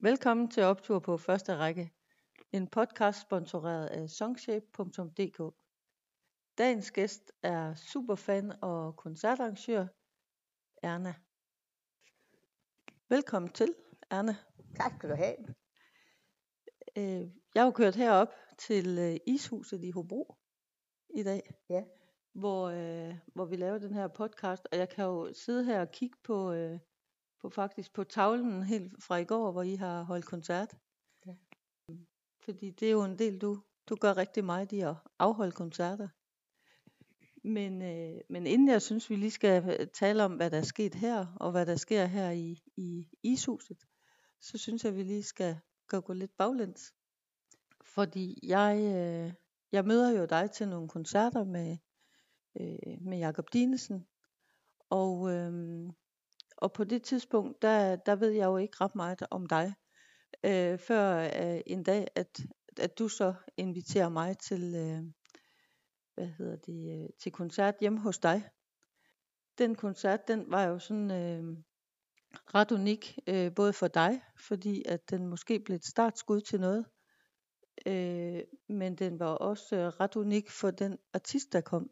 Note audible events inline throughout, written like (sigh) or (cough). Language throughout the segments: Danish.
Velkommen til optur på første række. En podcast sponsoreret af songshape.dk. Dagens gæst er superfan og koncertarrangør Erna. Velkommen til, Erna. Tak skal du have. Øh, Jeg jo kørt herop til øh, Ishuset i Hobro i dag, Ja. hvor, øh, hvor vi laver den her podcast. Og jeg kan jo sidde her og kigge på, øh, på faktisk på tavlen helt fra i går, hvor I har holdt koncert. Ja. Fordi det er jo en del, du, du gør rigtig meget i at afholde koncerter. Men, øh, men inden jeg synes, vi lige skal øh, tale om, hvad der er sket her, og hvad der sker her i, i Ishuset, så synes jeg, vi lige skal gå, gå lidt baglæns. Fordi jeg, øh, jeg møder jo dig til nogle koncerter med, øh, med Jakob Dinesen. Og, øh, og på det tidspunkt, der, der ved jeg jo ikke ret meget om dig. Øh, før øh, en dag, at, at du så inviterer mig til, øh, hvad hedder det, øh, til koncert hjemme hos dig. Den koncert, den var jo sådan øh, ret unik, øh, både for dig, fordi at den måske blev et startskud til noget, øh, men den var også øh, ret unik for den artist, der kom.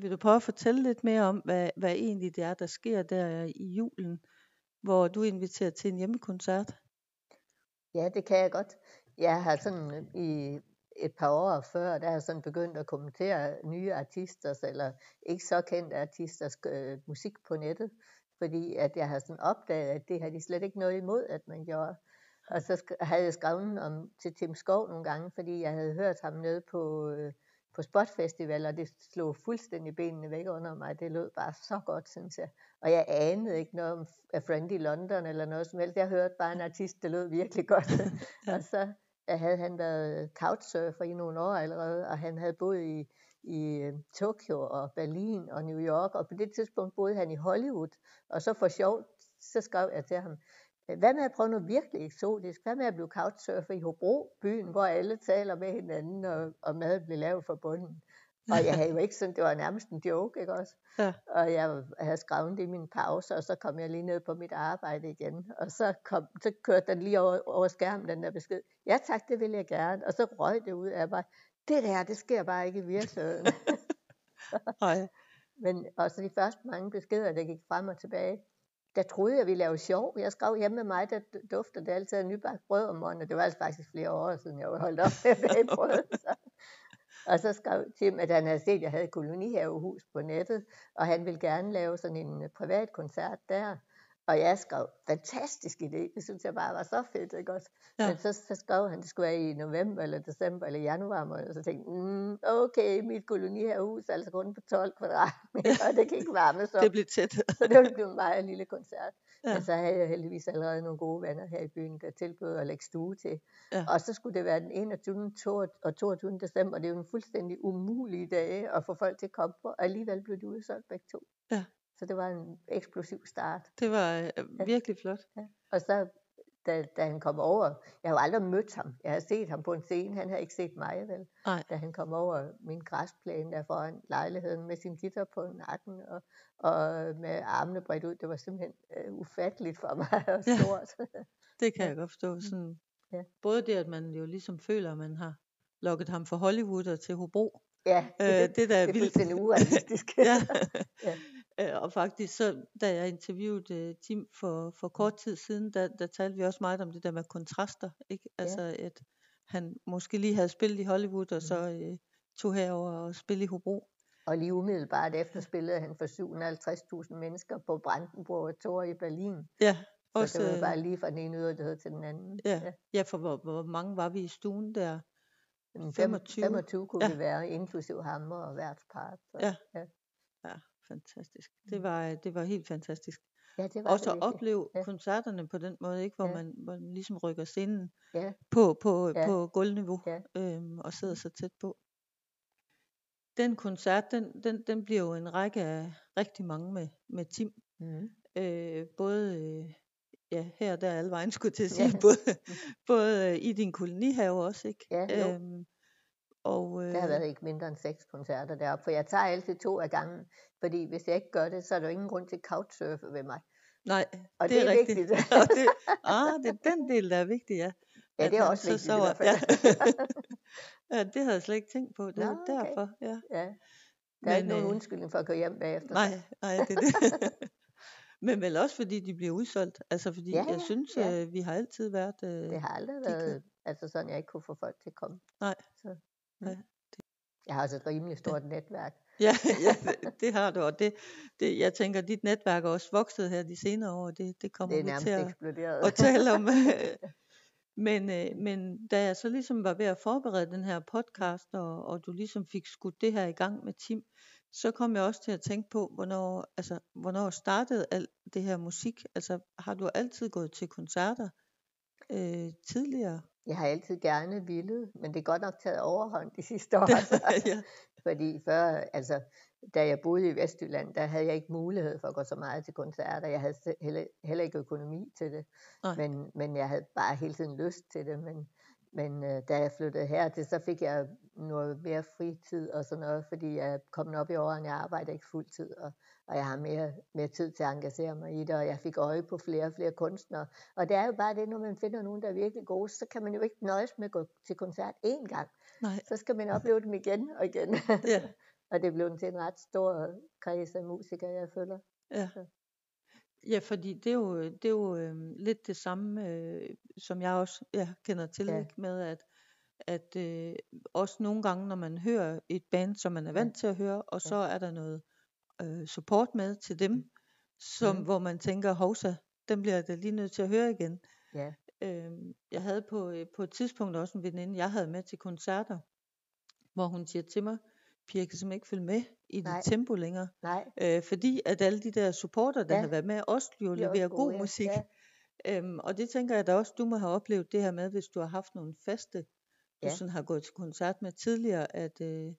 Vil du prøve at fortælle lidt mere om, hvad, hvad egentlig det er, der sker der øh, i julen, hvor du inviterer til en hjemmekoncert? Ja, det kan jeg godt. Jeg har sådan øh, i et par år før, der har jeg sådan begyndt at kommentere nye artisters, eller ikke så kendte artisters øh, musik på nettet, fordi at jeg har sådan opdaget, at det har de slet ikke noget imod, at man gjorde. Og så sk- havde jeg skrevet om til Tim Skov nogle gange, fordi jeg havde hørt ham nede på, øh, på Spot Festival, og det slog fuldstændig benene væk under mig. Det lød bare så godt, synes jeg. Og jeg anede ikke noget om A Friend i London eller noget som helst. Jeg hørte bare en artist, der lød virkelig godt. Ja. (laughs) og så havde han været couchsurfer i nogle år allerede, og han havde boet i, i øh, Tokyo og Berlin og New York, og på det tidspunkt boede han i Hollywood. Og så for sjov, så skrev jeg til ham, hvad med at prøve noget virkelig eksotisk? Hvad med at blive couchsurfer i Hobro, byen, hvor alle taler med hinanden, og, og mad bliver lavet fra bunden? Og jeg havde jo ikke sådan, det var nærmest en joke, ikke også? Ja. Og jeg havde skrevet det i min pause, og så kom jeg lige ned på mit arbejde igen. Og så, kom, så kørte den lige over, over skærmen, den der besked. Ja tak, det vil jeg gerne. Og så røg det ud af mig. Det der, det sker bare ikke i virkeligheden. (laughs) Nej. (laughs) Men også de første mange beskeder, der gik frem og tilbage, der troede jeg, vi lavede sjov. Jeg skrev hjemme med mig, der dufter det altid af nybagt brød om morgenen. Det var altså faktisk flere år siden, jeg var holdt op med at bage brød. (laughs) Så. Og så skrev Tim, at han havde set, at jeg havde kolonihavehus på nettet, og han ville gerne lave sådan en privat koncert der. Og jeg skrev, fantastisk idé, det synes jeg bare var så fedt, ikke også? Ja. Men så, så skrev han, det skulle være i november, eller december, eller januar måned, og så tænkte jeg, mm, okay, mit kolonihavehus er altså kun på 12 kvadratmeter, og det kan ikke varmes (laughs) op. Det blev tæt. Så det ville blive en meget lille koncert. Ja. Men så havde jeg heldigvis allerede nogle gode venner her i byen, der tilbød at lægge stue til. Ja. Og så skulle det være den 21. to- og 22. december. Det er jo en fuldstændig umulig dag at få folk til at komme på. Og alligevel blev de udsolgt begge to. Ja. Så det var en eksplosiv start. Det var øh, virkelig flot. Og så da, da han kom over, jeg har jo aldrig mødt ham. Jeg har set ham på en scene, han har ikke set mig vel. Nej. Da han kom over min græsplæne der foran lejligheden med sin guitar på nakken og, og med armene bredt ud. Det var simpelthen uh, ufatteligt for mig (laughs) og Ja. stort. Det kan Ja. jeg godt forstå. Sådan, Ja. Både det, at man jo ligesom føler, at man har lukket ham fra Hollywood og til Hobro. ja, Øh, det er da det er vildt. fuldstændig urealistisk. (laughs) ja. Ja. Øh, og faktisk, så, da jeg interviewede uh, Tim for, for kort tid siden, der, der talte vi også meget om det der med kontraster. Ikke? Altså, at han måske lige havde spillet i Hollywood, og så øh, tog herover og spille i Hobro. Og lige umiddelbart efter spillede han for 750.000 mennesker på Brandenburg Tor i Berlin. Ja, Så også, det var øh, bare lige fra den ene yderlighed til den anden. ja, ja, for hvor, hvor mange var vi i stuen der? Men 25. 25 kunne Ja. vi være, inklusiv hammer og værtspart. Så. Ja. ja. Ja, fantastisk. Det var, øh, det var helt fantastisk. ja, det var Også det at opleve Ja. koncerterne på den måde, ikke, hvor, Ja. man, hvor man ligesom rykker scenen Ja. på, på, Ja. på gulvniveau Ja. øhm, og sidder så tæt på. Den koncert, den, den, den bliver jo en række af rigtig mange med, med Tim. Mm. Øh, både øh, ja, her og der alle vejen skulle til at Ja. sige, både, både øh, i din kolonihave også, ikke? Ja, jo. Øhm, og, øh, Der har været ikke mindre end seks koncerter deroppe, for jeg tager altid to af gangen, fordi hvis jeg ikke gør det, så er der ingen grund til couchsurfe ved mig. Nej, Og det er, det er rigtigt. vigtigt. Og det, ah, det er den del, der er vigtig, ja. Ja, det er også så vigtigt i sover. hvert fald. Ja. (laughs) ja, det havde jeg slet ikke tænkt på. Det Nå, er okay. derfor, ja. Ja. Der er ikke Men, nogen øh, undskyldning for at gå hjem bagefter. Nej, nej, det er det. (laughs) Men vel også fordi de bliver udsolgt. Altså fordi Ja, jeg synes, ja. øh, vi har altid været... Øh, Det har aldrig de kan- været altså sådan, jeg ikke kunne få folk til at komme. Nej. Så, mm. Nej, Jeg har også et rimelig stort netværk. Ja, ja det, det har du, og det, det, jeg tænker, dit netværk er også vokset her de senere år, det, det kommer Det er vi nærmest til at, eksploderet. at tale om. (laughs) men, øh, men da jeg så ligesom var ved at forberede den her podcast, og, og du ligesom fik skudt det her i gang med Tim, så kom jeg også til at tænke på, hvornår, altså, hvornår startede alt det her musik? Altså, har du altid gået til koncerter øh, tidligere? Jeg har altid gerne ville, men det er godt nok taget overhånd de sidste (laughs) år. Ja. Fordi før, altså, da jeg boede i Vestjylland, der havde jeg ikke mulighed for at gå så meget til koncerter. Jeg havde heller, heller ikke økonomi til det. Nej. Men, men jeg havde bare hele tiden lyst til det. Men, men øh, da jeg flyttede hertil, så fik jeg noget mere fritid og sådan noget, fordi jeg er kommet op i årene, jeg arbejder ikke fuldtid, og, og jeg har mere, mere tid til at engagere mig i det, og jeg fik øje på flere og flere kunstnere. Og det er jo bare det, når man finder nogen, der er virkelig gode, så kan man jo ikke nøjes med at gå til koncert én gang. Nej, Så skal man opleve dem igen og igen. ja. (laughs) og det blev til en ret stor kreds af musikere, jeg føler. Ja. Så. Ja, fordi det er jo, det er jo øh, lidt det samme, øh, som jeg også ja, kender til, Ja. ikke? med at, at øh, også nogle gange, når man hører et band, som man er vant til at høre, og så er der noget øh, support med til dem, som, Mhm. hvor man tænker, hovsa, den bliver jeg da lige nødt til at høre igen. Ja, Øh, jeg havde på, øh, på et tidspunkt også en veninde, jeg havde med til koncerter, hvor hun siger til mig, Pia, jeg kan simpelthen ikke følge med i dit Nej. tempo længere. nej, Øh, fordi at alle de der supporter, der Ja. har været med, også jo de er også leverer god ja. musik. Ja, Øhm, og det tænker jeg da også, du må have oplevet det her med, hvis du har haft nogle faste, du Ja. sådan har gået til koncert med tidligere, at øh,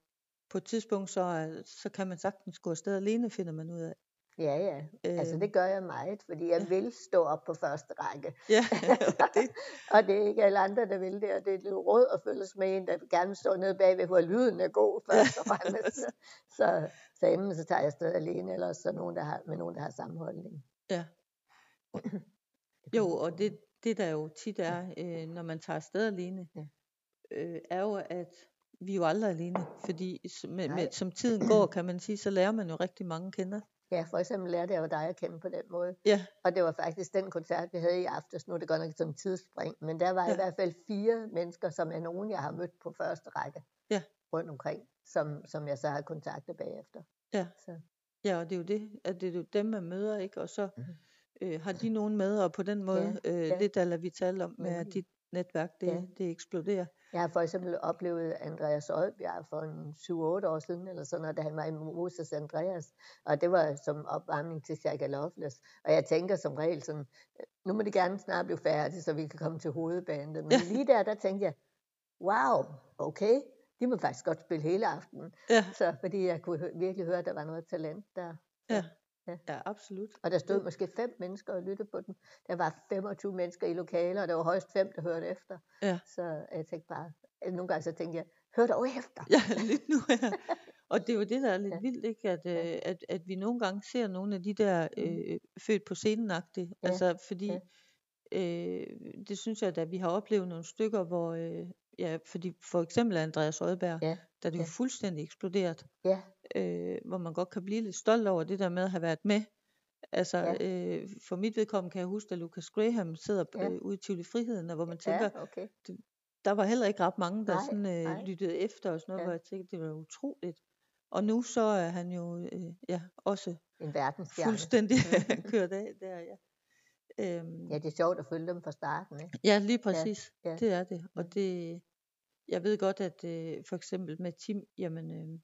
på et tidspunkt, så, så kan man sagtens gå afsted alene, finder man ud af. Ja, ja. Altså Øhm, det gør jeg meget, fordi jeg vil stå op på første række. Ja, (laughs) og det, Og det er ikke alle andre, der vil det, og det er lidt råd at følges med en, der gerne vil stå nede bagved, hvor lyden er god først og fremmest. Så, (laughs) så, så enten så tager jeg afsted alene, eller så nogen, der har, med nogen, der har sammenholdning. ja. (clears throat) Jo, og det, det der jo tit er, øh, når man tager afsted alene, Ja. øh, er jo, at vi er jo aldrig alene, fordi med, med, som tiden går, kan man sige, så lærer man jo rigtig mange kender. Ja, for eksempel lærte jeg jo dig at kende på den måde. Ja, Og det var faktisk den koncert, vi havde i aftes. Nu er det godt nok en tidsspring, men der var ja. i Ja. hvert fald fire mennesker, som er nogen, jeg har mødt på første række Ja. rundt omkring, som, som jeg så har kontaktet bagefter. Ja. Så, Ja, og det er jo det, at det er jo dem, man møder, ikke? Og så Mhm. øh, har de nogen med, og på den måde, øh, ja. lidt eller vi talte om, med at dit netværk, det, Ja. det eksploderer. Jeg har for eksempel oplevet Andreas Oddbjerg for en 7-8 år siden, eller sådan noget, da han var i Moses Andreas. Og det var som opvarmning til Shaka Loveless. Og jeg tænker som regel sådan, nu må det gerne snart blive færdigt, så vi kan komme til hovedbandet. Men lige der, der tænkte jeg, wow, okay, de må faktisk godt spille hele aftenen. Ja, Så fordi jeg kunne virkelig høre, at der var noget talent der. Ja, Ja. ja, absolut. Og der stod måske fem mennesker og lyttede på den. Der var 25 mennesker i lokaler, og der var højst fem, der hørte efter. Ja. Så jeg tænkte bare, nogle gange så tænkte jeg, hør dog efter. Ja, (laughs) lidt nu her. Og det er jo det, der er lidt Ja. vildt, ikke? At, Ja. øh, at, at vi nogle gange ser nogle af de der øh, født på scenen Ja. Altså, fordi Ja. øh, det synes jeg, at vi har oplevet nogle stykker, hvor, øh, ja, fordi for eksempel Andreas Rødberg, Ja. der er det jo Ja. fuldstændig eksploderet. Ja, øh, hvor man godt kan blive lidt stolt over det der med at have været med. Altså, Ja. øh, for mit vedkommende kan jeg huske, at Lucas Graham sidder Ja. øh, ude i Tivoli Friheden, og hvor man tænker, ja, okay. der var heller ikke ret mange, der Nej, sådan, øh, nej. lyttede efter og sådan noget, Ja. hvor jeg tænkte, det var utroligt. Og nu så er han jo øh, ja, også En verdensstjerne. fuldstændig (laughs) (laughs) kørt af der, ja. Øhm, Ja, det er sjovt at følge dem fra starten. Ikke? Ja, lige præcis. ja. Det er det. Og det, jeg ved godt, at øh, for eksempel med Tim, jamen, øh,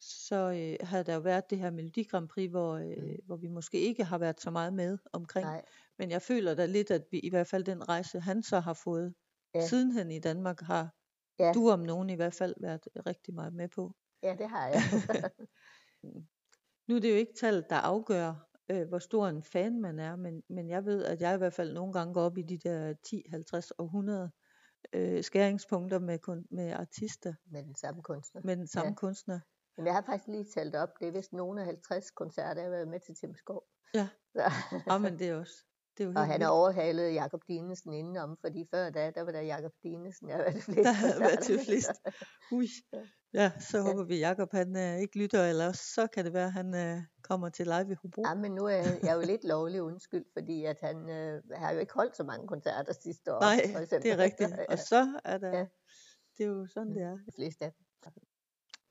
så øh, havde der jo været det her Melodi Grand Prix, hvor, øh, Mm. hvor vi måske ikke har været så meget med omkring. Nej, Men jeg føler da lidt, at vi i hvert fald den rejse, han så har fået Ja. sidenhen i Danmark, har Ja. du om nogen i hvert fald været rigtig meget med på. ja, det har jeg. (laughs) Nu er det jo ikke tallet, der afgør, øh, hvor stor en fan man er, men, men jeg ved, at jeg i hvert fald nogle gange går op i de der 10, 50 og 100 øh, skæringspunkter med, kun, med artister, Med den samme kunstner. med den samme Ja. kunstner. Men jeg har faktisk lige talt op, det er vist nogle af 50 koncerter, jeg har været med til Tim Skov. Ja. Så. Ja, men det er også. Det er jo Og han har overhalet Jakob Dinesen indenom, fordi før da, der var der Jakob Dinesen, jeg har været flest Der har været til flest. Ui. Ja, så håber vi, Jakob han øh, ikke lytter, eller så kan det være, at han øh, kommer til live i Hobro. Ja, men nu er jeg, jeg er jo lidt lovlig undskyld, fordi at han øh, har jo ikke holdt så mange koncerter sidste år. Nej, for eksempel. det er rigtigt. (laughs) Og så er der, Ja. det er jo sådan, det er. de fleste af dem.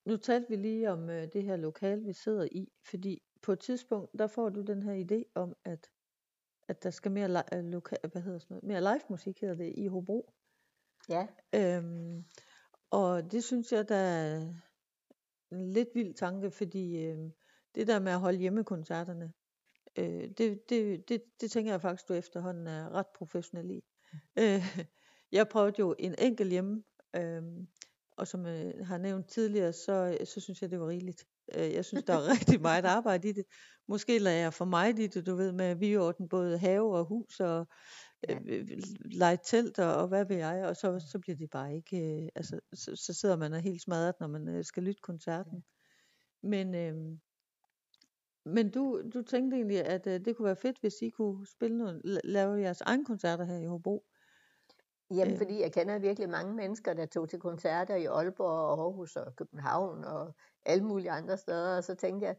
Nu talte vi lige om øh, det her lokal, vi sidder i, fordi på et tidspunkt, der får du den her idé om, at, at der skal mere, li- øh, loka- hvad hedder sådan noget, mere live musik, hedder det, i Hobro. Ja, Øhm, og det synes jeg, der er en lidt vild tanke, fordi øh, det der med at holde hjemmekoncerterne, øh, det, det, det, det tænker jeg faktisk, du efterhånden er ret professionel i. Øh, jeg prøvede jo en enkelt hjemme, øh, og som jeg har nævnt tidligere, så, så synes jeg, det var rigeligt. Øh, jeg synes, der er rigtig meget arbejde i det. Måske lader jeg for meget i det, du ved, med at vi ordne både have og hus og Ja. øh, lege telt og, og hvad ved jeg, og så, så bliver det bare ikke, øh, altså så, så sidder man og helt smadret, når man øh, skal lytte koncerten. Men, øh, men du, du tænkte egentlig, at øh, det kunne være fedt, hvis I kunne spille noget, la- lave jeres egen koncerter her i Hobro. Jamen, Øh. fordi jeg kender virkelig mange mennesker, der tog til koncerter i Aalborg og Aarhus og København og alle mulige andre steder, og så tænkte jeg,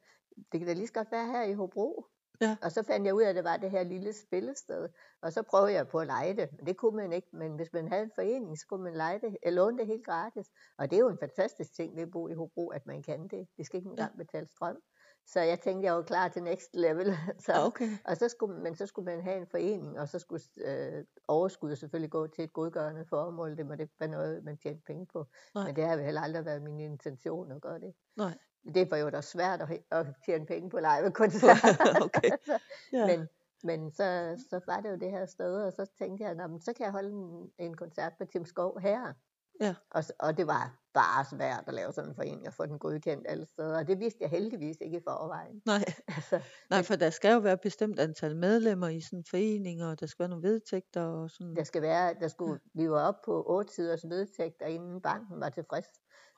det kan da lige så godt være her i Hobro. Ja. Og så fandt jeg ud af, at det var det her lille spillested, og så prøvede jeg på at lege det, men det kunne man ikke, men hvis man havde en forening, så kunne man lege det, eller låne det helt gratis, og det er jo en fantastisk ting ved at bo i Hobro, at man kan det. Det skal ikke engang betale strøm. Så jeg tænkte, jeg var klar til next level. (laughs) Så, okay. og så skulle, men så skulle man have en forening, og så skulle øh, overskuddet selvfølgelig gå til et godgørende formål. Det må det ikke være noget, man tjente penge på. Nej. Men det har heller aldrig været min intention at gøre det. Nej. Det var jo da svært at, at tjene penge på live-koncerter. (laughs) Okay. (laughs) Ja. men men så, så var det jo det her sted, og så tænkte jeg, "Nå, men så kan jeg holde en, en koncert med Tim Skov her. Ja. Og, og det var bare svært at lave sådan en forening og få den godkendt alle steder. Og det vidste jeg heldigvis ikke i forvejen. Nej, (laughs) Altså, nej, for der skal jo være et bestemt antal medlemmer i sådan en forening, og der skal være nogle vedtægter og sådan. Der skal være, der skulle, vi var oppe på otte siders vedtægter, inden banken var tilfreds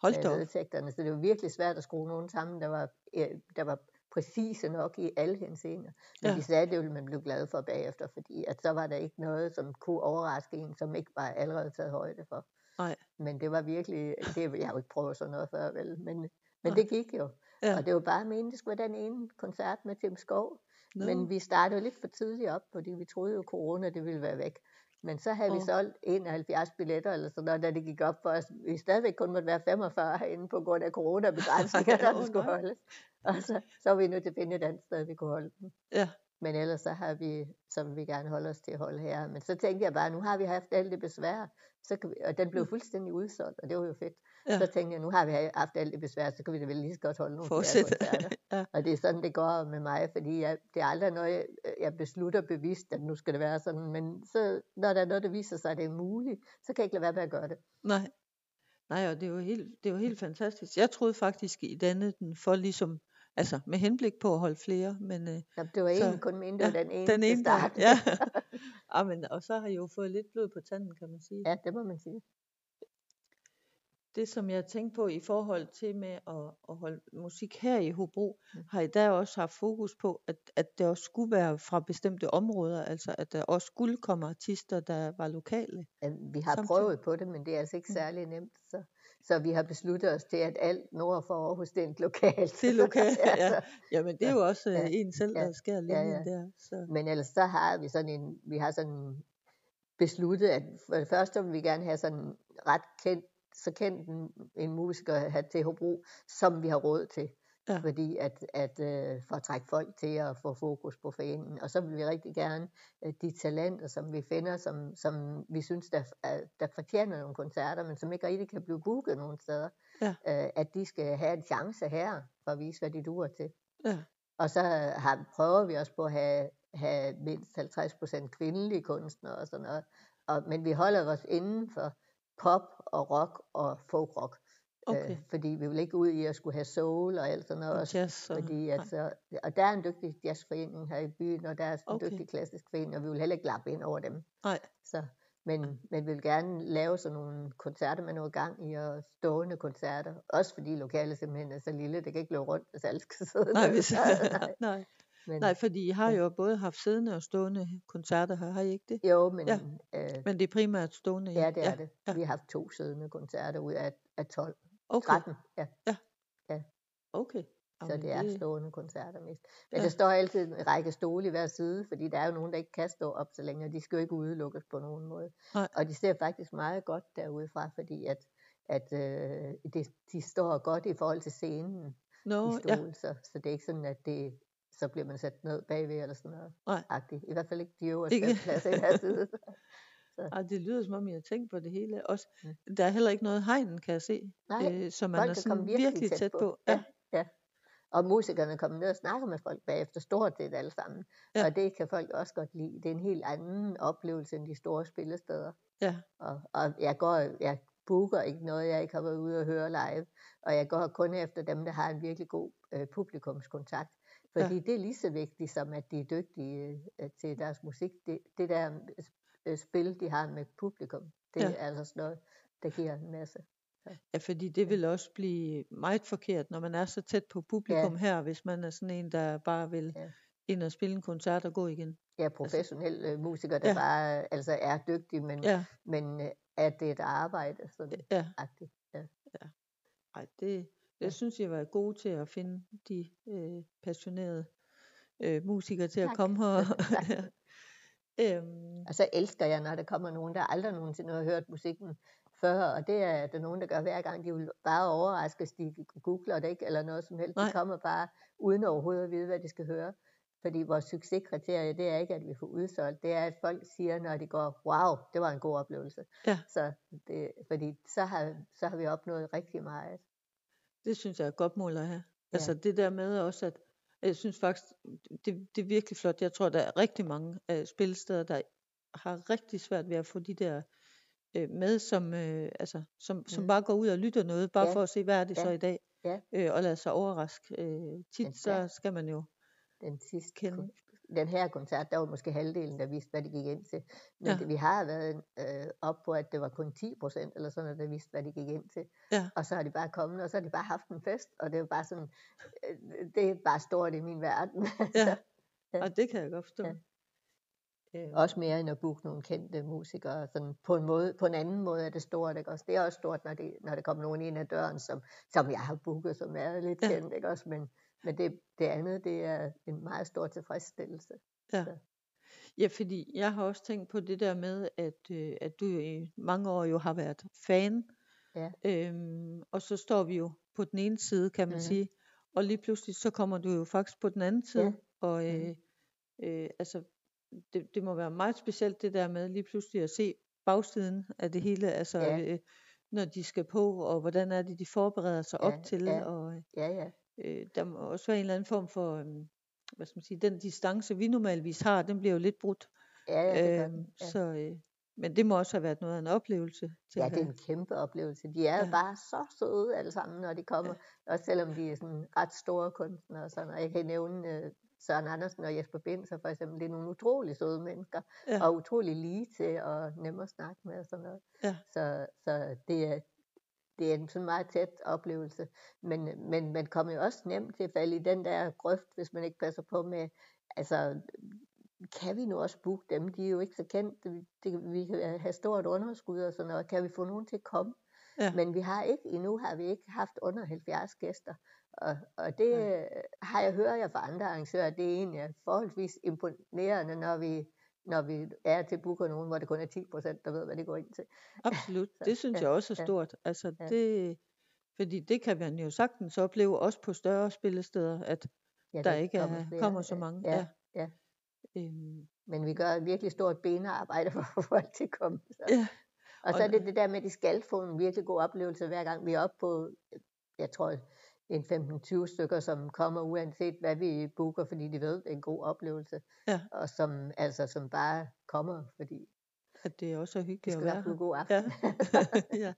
Hold med op. vedtægterne. Så det var virkelig svært at skrue nogen sammen, der var, øh, der var præcise nok i alle henseender. Men Ja. de sagde, at det ville man blive glad for bagefter, fordi at så var der ikke noget, som kunne overraske en, som ikke var allerede taget højde for. Nej. Men det var virkelig, det, jeg har jo ikke prøvet sådan noget før, vel? Men, men det gik jo. Ja. Og det var bare meningen, det skulle være den ene koncert med Tim Skov. Nå. Men vi startede lidt for tidligt op, fordi vi troede jo, at corona det ville være væk. Men så havde vi Åh. solgt 71 billetter eller sådan noget, da det gik op for os. Vi stadigvæk kun måtte være 45 herinde på grund af coronabegrænsninger, (laughs) der oh, skulle holdes. Og så, så var vi nødt til at finde et andet sted, vi kunne holde dem. Ja. Men ellers så har vi, vil vi gerne holde os til at holde her. Men så tænkte jeg bare, nu har vi haft alt det besvær, så kan vi, og den blev fuldstændig udsolgt, og det var jo fedt. Mm. Ja. Så tænkte jeg, nu har vi haft alt det besvær, så kan vi da vel lige så godt holde nogle Fortsæt. (laughs) ja. Og det er sådan, det går med mig, fordi jeg, det er aldrig noget, jeg, jeg beslutter bevidst, at nu skal det være sådan. Men så, når der er noget, der viser sig, at det er muligt, så kan jeg ikke lade være med at gøre det. Nej. Nej, og det er jo helt, det er jo helt fantastisk. Jeg troede faktisk i denne den for ligesom, altså med henblik på at holde flere, men øh, Jamen, det var Så- egentlig kun det var den ene den ene der, start. ja. (laughs) Amen, og så har I jo fået lidt blod på tanden, kan man sige. ja, det må man sige. Det som jeg tænkte på i forhold til med at, at holde musik her i Hobro, Mm. har I der også haft fokus på, at, at det også skulle være fra bestemte områder, altså at der også skulle komme artister, der var lokale. Ja, vi har Samtidig. prøvet på det, men det er altså ikke Mm. særlig nemt. Så, så vi har besluttet os til, at alt nord for Aarhus, det er lokalt. Det er lokalt, (laughs) ja. så- Jamen det er Ja, jo også ja, ja, en selv, ja, der skærer ja, linjen ja. der. Så. Men ellers så har vi sådan en, vi har sådan besluttet, at for det første vil vi gerne have sådan ret kendt, så kendt en, en musiker at have til Hobro, som vi har råd til. Ja. Fordi at, at øh, for at trække folk til at få fokus på foreningen. Og så vil vi rigtig gerne øh, de talenter, som vi finder, som, som vi synes, der, er- der fortjener nogle koncerter, men som ikke rigtig kan blive booket nogen steder, Ja. øh, at de skal have en chance her, for at vise, hvad de duer til. Ja. Og så har, prøver vi også på at have, have mindst 50% kvindelige kunstnere og sådan noget. Og, men vi holder os inden for pop og rock og folkrock. Okay. Øh, fordi vi vil ikke ud i at skulle have soul og alt sådan noget. Og også, jazz. Og, fordi at så, og der er en dygtig jazzforening her i byen, og der er en Okay. dygtig klassisk forening, og vi vil heller ikke lappe ind over dem. Nej. Så, men, men vi vil gerne lave sådan nogle koncerter med noget gang i, og stående koncerter. Også fordi lokalet simpelthen er så lille, det kan ikke løbe rundt, hvis alle skal (laughs) sidde Nej, hvis, (laughs) (laughs) Nej. nej. Men, Nej, fordi I har ja. jo både haft siddende og stående koncerter her, har I ikke det? Jo, men, Ja. øh, Men det er primært stående, ja, det er ja. det. ja. Vi har haft to siddende koncerter ud af, af 12. Okay, 13, ja. okay. Så det er stående koncerter mest. Men Ja. der står altid en række stole i hver side, fordi der er jo nogen, der ikke kan stå op så længe, og de skal jo ikke udelukkes på nogen måde. Nej. Og de ser faktisk meget godt derudefra, fordi at, at øh, det, de står godt i forhold til scenen Nå, i ja. stole, så, så det er ikke sådan, at det, så bliver man sat ned bagved eller sådan noget. Nej. Agtigt. I hvert fald ikke de øverste pladser i hver side. (laughs) Ej, det lyder som om, I har tænkt på det hele. Også, Mm. Der er heller ikke noget hegn, kan jeg se, Nej, øh, så man er sådan virkelig, virkelig tæt, tæt på. på. Ja. Ja. Og musikerne kommer ned og snakker med folk bagefter, stort set alle sammen. Ja. Ja. Og det kan folk også godt lide. Det er en helt anden oplevelse end de store spillesteder. ja. Og, og jeg går, jeg booker ikke noget, jeg ikke har været ude og høre live. Og jeg går kun efter dem, der har en virkelig god øh, publikumskontakt. Fordi ja. det er lige så vigtigt som, at de er dygtige øh, til deres musik. Det, det der øh, spil, de har med publikum, det Ja. er altså sådan noget, der giver en masse. ja, fordi det vil også blive meget forkert, når man er så tæt på publikum ja. her, hvis man er sådan en, der bare vil Ja. ind og spille en koncert og gå igen. Ja, professionelle altså, musikere, der ja. ja. bare altså er dygtige, men, Ja, men øh, at det er et arbejde, sådan ja. agtigt. Ja. Ej, det, det Ja. synes jeg var gode til at finde de øh, passionerede øh, musikere til at Tak. komme (laughs) her. (laughs) Øhm, Og så elsker jeg, når der kommer nogen, der aldrig nogensinde har hørt musikken før, og det er der nogen, der gør hver gang. De vil bare overraskes, de googler det ikke, eller noget som helst. Nej. De kommer bare uden overhovedet at vide, hvad de skal høre. Fordi vores succeskriterie, det er ikke, at vi får udsolgt. Det er, at folk siger, når de går, wow, det var en god oplevelse. Ja. Så det, fordi så har, så har vi opnået rigtig meget. det synes jeg er godt mål at have. Ja. Altså det der med også, at jeg synes faktisk, det, det er virkelig flot. Jeg tror, der er rigtig mange øh, spillesteder, der har rigtig svært ved at få de der øh, med, som, øh, altså, som, som Mm. bare går ud og lytter noget, bare Ja. for at se, hvad er det Ja. så i dag, Ja. øh, og lade sig overraske. Øh, tit Men så skal man jo den sidste kende. Den her koncert, der var måske halvdelen, der vidste, hvad de gik ind til. Men Ja. det, vi har været øh, op på, at det var kun 10 procent eller sådan noget, der vidste, hvad de gik ind til. Ja. Og så har de bare kommet, og så har de bare haft en fest, og det er jo bare sådan, øh, det er bare stort i min verden. (laughs) Ja, Ja. og det kan jeg godt forstå. Ja. Øh, også mere end at booke nogle kendte musikere. Sådan på, en måde, på en anden måde er det stort. Ikke? Også, det er også stort, når det, når der kommer nogen ind ad døren, som, som jeg har booket, som er lidt ja. kendt. Ikke? Også, men men det, det andet, det er en meget stor tilfredsstillelse. Ja. Så. ja, fordi jeg har også tænkt på det der med, at, øh, at du i mange år jo har været fan. Ja. Øhm, og så står vi jo på den ene side, kan man Mhm. sige. Og lige pludselig så kommer du jo faktisk på den anden side. Ja. Og øh, øh, altså, det, det må være meget specielt det der med lige pludselig at se bagsiden af det hele. Altså, Ja. øh, når de skal på, og hvordan er det, de forbereder sig op Ja, til. ja. Og, øh, Ja, ja. Øh, der må også være en eller anden form for, øhm, hvad skal man sige, den distance, vi normalvis har, den bliver jo lidt brudt. Ja, ja, det gør den. Ja. så, øh, men det må også have været noget af en oplevelse. ja, tænker det er en kæmpe oplevelse. De er Ja. ja. bare så søde alle sammen, når de kommer. Ja. Også selvom de er sådan ret store kunstnere. Og sådan. Og jeg kan nævne øh, Søren Andersen og Jesper Binser for eksempel. Det er nogle utrolig søde mennesker. Ja. Og utrolig lige til og nemme at snakke med og sådan noget. Ja. Så, så det er, det er en sådan meget tæt oplevelse. Men, men man kommer jo også nemt til at falde i den der grøft, hvis man ikke passer på med, altså, kan vi nu også booke dem? De er jo ikke så kendt. Det, vi kan have stort underskud og sådan noget. Kan vi få nogen til at komme? Ja. Men vi har ikke, endnu har vi ikke haft under 70 gæster. Og, og det øh, har jeg hørt jeg fra andre arrangører, det er egentlig forholdsvis imponerende, når vi, når vi er til booker nogen, hvor det kun er 10 procent, der ved, hvad det går ind til. Absolut, (laughs) Så, det synes ja, jeg også er ja, stort. Altså ja. det, fordi det kan man jo sagtens opleve, også på større spillesteder, at Ja, der ikke kommer er, kommer så ja, mange. Ja, ja. Øhm, Men vi gør et virkelig stort benarbejde (laughs) for at få folk til at komme. Så. ja. Og så og- er det det der med, at de skal få en virkelig god oplevelse, hver gang vi er oppe på, jeg tror, en 15-20 stykker, som kommer uanset hvad vi booker, fordi de ved, det er en god oplevelse. Ja. Og som, altså, som bare kommer, fordi at det også er det hyggeligt at skal være være her. en god aften. Ja. (laughs) ja.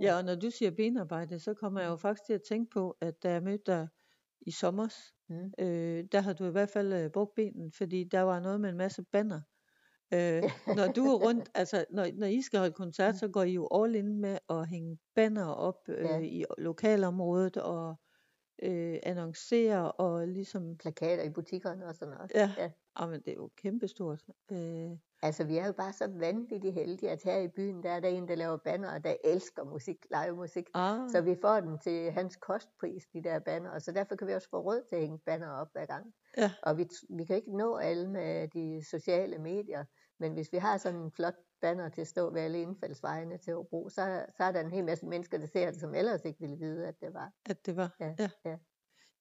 ja, og når du siger benarbejde, så kommer jeg jo faktisk til at tænke på, at da jeg mødte dig i sommers, Mm. øh, der havde du i hvert fald øh, brugt benen, fordi der var noget med en masse banner. Øh, (laughs) når du er rundt, altså når, når I skal holde koncert, så går I jo all in med at hænge banner op øh, Ja. i lokalområdet, og øh, annoncere og ligesom... Plakater i butikkerne og sådan noget. Ja, ja. Jamen, det er jo kæmpestort. Øh, Altså, vi er jo bare så vanvittigt heldige, at her i byen, der er der en, der laver banner, der elsker musik, live musik. ah, Så vi får den til hans kostpris, de der banner, og så derfor kan vi også få råd til at hænge banner op hver gang. Ja. Og vi, vi kan ikke nå alle med de sociale medier, men hvis vi har sådan en flot banner til at stå ved alle indfaldsvejene til Hobro, så, så er der en hel masse mennesker, der ser det, som ellers ikke ville vide, at det var. at det var. Ja, ja. ja.